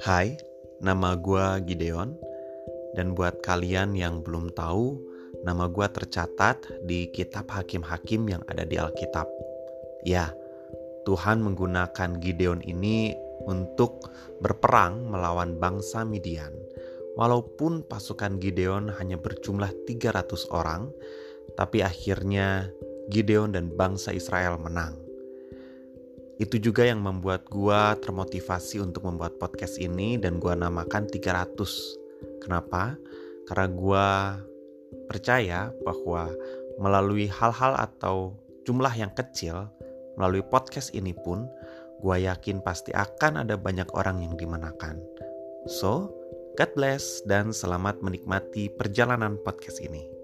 Hai, nama gue Gideon. Dan buat kalian yang belum tahu Nama gue tercatat di kitab hakim-hakim yang ada di Alkitab. Ya, Tuhan menggunakan Gideon ini untuk berperang melawan bangsa Midian. Walaupun pasukan Gideon hanya berjumlah 300 orang Tapi akhirnya Gideon dan bangsa Israel menang itu juga yang membuat gua termotivasi untuk membuat podcast ini dan gua namakan 300. Kenapa? Karena gua percaya bahwa melalui hal-hal atau jumlah yang kecil melalui podcast ini pun gua yakin pasti akan ada banyak orang yang dimenangkan. So, God bless dan selamat menikmati perjalanan podcast ini.